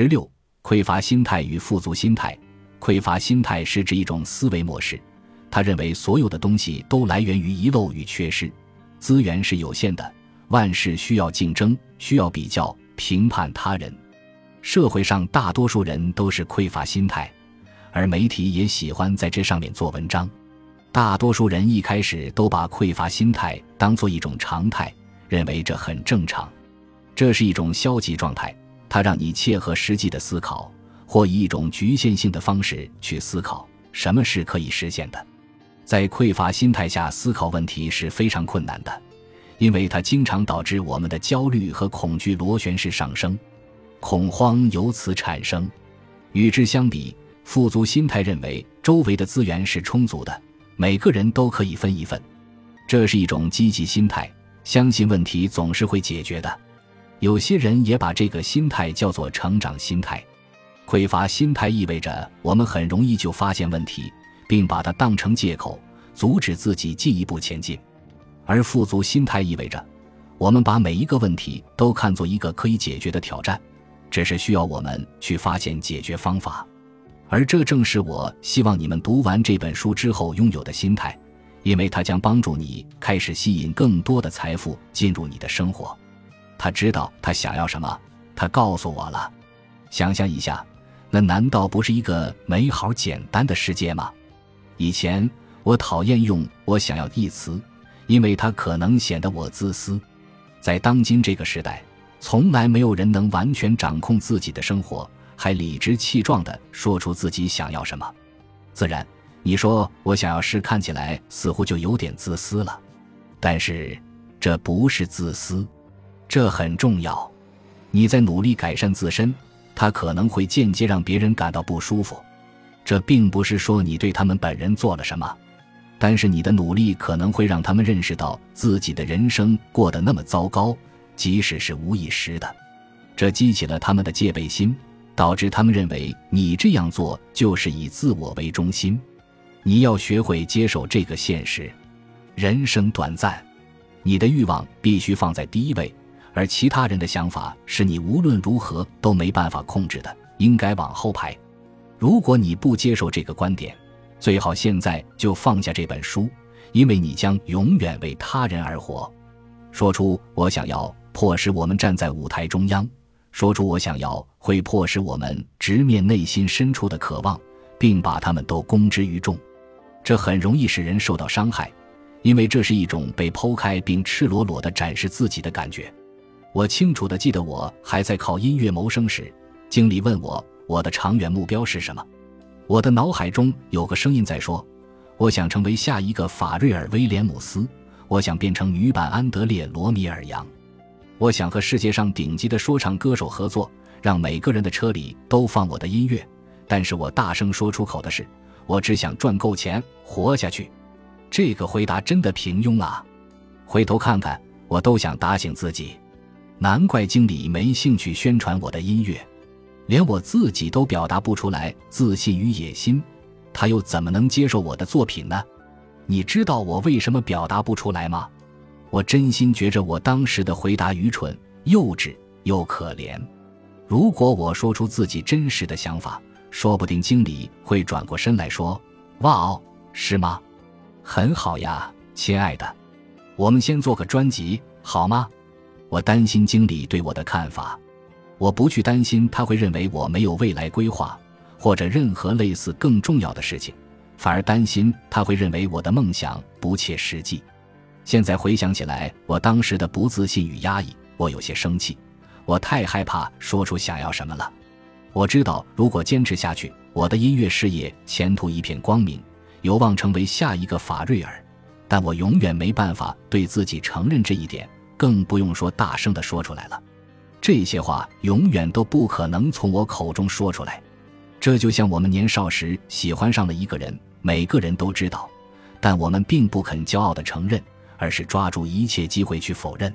十六，匮乏心态与富足心态。匮乏心态是指一种思维模式，他认为所有的东西都来源于遗漏与缺失，资源是有限的，万事需要竞争，需要比较、评判他人。社会上大多数人都是匮乏心态，而媒体也喜欢在这上面做文章。大多数人一开始都把匮乏心态当做一种常态，认为这很正常。这是一种消极状态，它让你切合实际的思考，或以一种局限性的方式去思考什么是可以实现的。在匮乏心态下思考问题是非常困难的，因为它经常导致我们的焦虑和恐惧螺旋式上升。恐慌由此产生。与之相比，富足心态认为周围的资源是充足的，每个人都可以分一份。这是一种积极心态，相信问题总是会解决的。有些人也把这个心态叫做成长心态。匮乏心态意味着我们很容易就发现问题，并把它当成借口，阻止自己进一步前进。而富足心态意味着我们把每一个问题都看作一个可以解决的挑战。只是需要我们去发现解决方法，而这正是我希望你们读完这本书之后拥有的心态，因为它将帮助你开始吸引更多的财富进入你的生活。他知道他想要什么，他告诉我了。想象一下，那难道不是一个美好简单的世界吗？以前我讨厌用“我想要”一词，因为它可能显得我自私。在当今这个时代。从来没有人能完全掌控自己的生活，还理直气壮地说出自己想要什么。自然，你说我想要诗，看起来似乎就有点自私了。但是，这不是自私，这很重要。你在努力改善自身，他可能会间接让别人感到不舒服。这并不是说你对他们本人做了什么，但是你的努力可能会让他们认识到自己的人生过得那么糟糕。即使是无意识的，这激起了他们的戒备心，导致他们认为你这样做就是以自我为中心。你要学会接受这个现实：人生短暂，你的欲望必须放在第一位，而其他人的想法是你无论如何都没办法控制的，应该往后排。如果你不接受这个观点，最好现在就放下这本书，因为你将永远为他人而活。说出我想要。迫使我们站在舞台中央，说出我想要，会迫使我们直面内心深处的渴望，并把他们都公之于众。这很容易使人受到伤害，因为这是一种被剖开并赤裸裸地展示自己的感觉。我清楚地记得，我还在靠音乐谋生时，经理问我我的长远目标是什么。我的脑海中有个声音在说：“我想成为下一个法瑞尔·威廉姆斯，我想变成女版安德烈·罗米尔扬。”我想和世界上顶级的说唱歌手合作，让每个人的车里都放我的音乐。但是我大声说出口的是，我只想赚够钱活下去。这个回答真的平庸啊！回头看看，我都想打醒自己。难怪经理没兴趣宣传我的音乐，连我自己都表达不出来自信与野心，他又怎么能接受我的作品呢？你知道我为什么表达不出来吗？我真心觉着我当时的回答愚蠢、幼稚又可怜。如果我说出自己真实的想法，说不定经理会转过身来说：“哇哦，是吗？很好呀，亲爱的，我们先做个专辑好吗？”我担心经理对我的看法，我不去担心他会认为我没有未来规划，或者任何类似更重要的事情，反而担心他会认为我的梦想不切实际。现在回想起来，我当时的不自信与压抑，我有些生气。我太害怕说出想要什么了。我知道，如果坚持下去，我的音乐事业前途一片光明，有望成为下一个法瑞尔。但我永远没办法对自己承认这一点，更不用说大声地说出来了。这些话永远都不可能从我口中说出来。这就像我们年少时喜欢上了一个人，每个人都知道，但我们并不肯骄傲地承认。而是抓住一切机会去否认。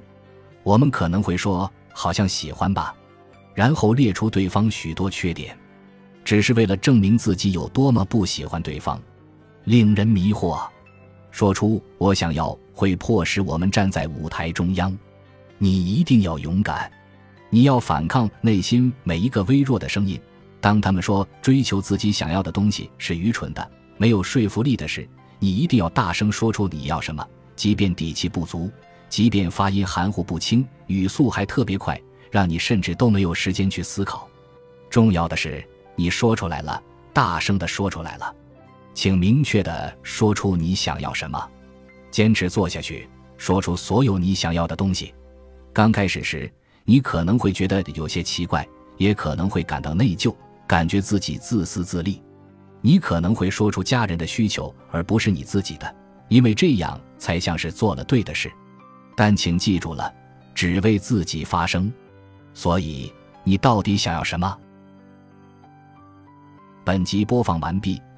我们可能会说，好像喜欢吧，然后列出对方许多缺点，只是为了证明自己有多么不喜欢对方，令人迷惑。说出我想要，会迫使我们站在舞台中央。你一定要勇敢。你要反抗内心每一个微弱的声音。当他们说追求自己想要的东西是愚蠢的、没有说服力的时，你一定要大声说出你要什么，即便底气不足，即便发音含糊不清，语速还特别快，让你甚至都没有时间去思考。重要的是，你说出来了，大声的说出来了，请明确的说出你想要什么，坚持做下去，说出所有你想要的东西。刚开始时，你可能会觉得有些奇怪，也可能会感到内疚。感觉自己自私自利，你可能会说出家人的需求，而不是你自己的，因为这样才像是做了对的事。但请记住了，只为自己发声。所以，你到底想要什么？本集播放完毕，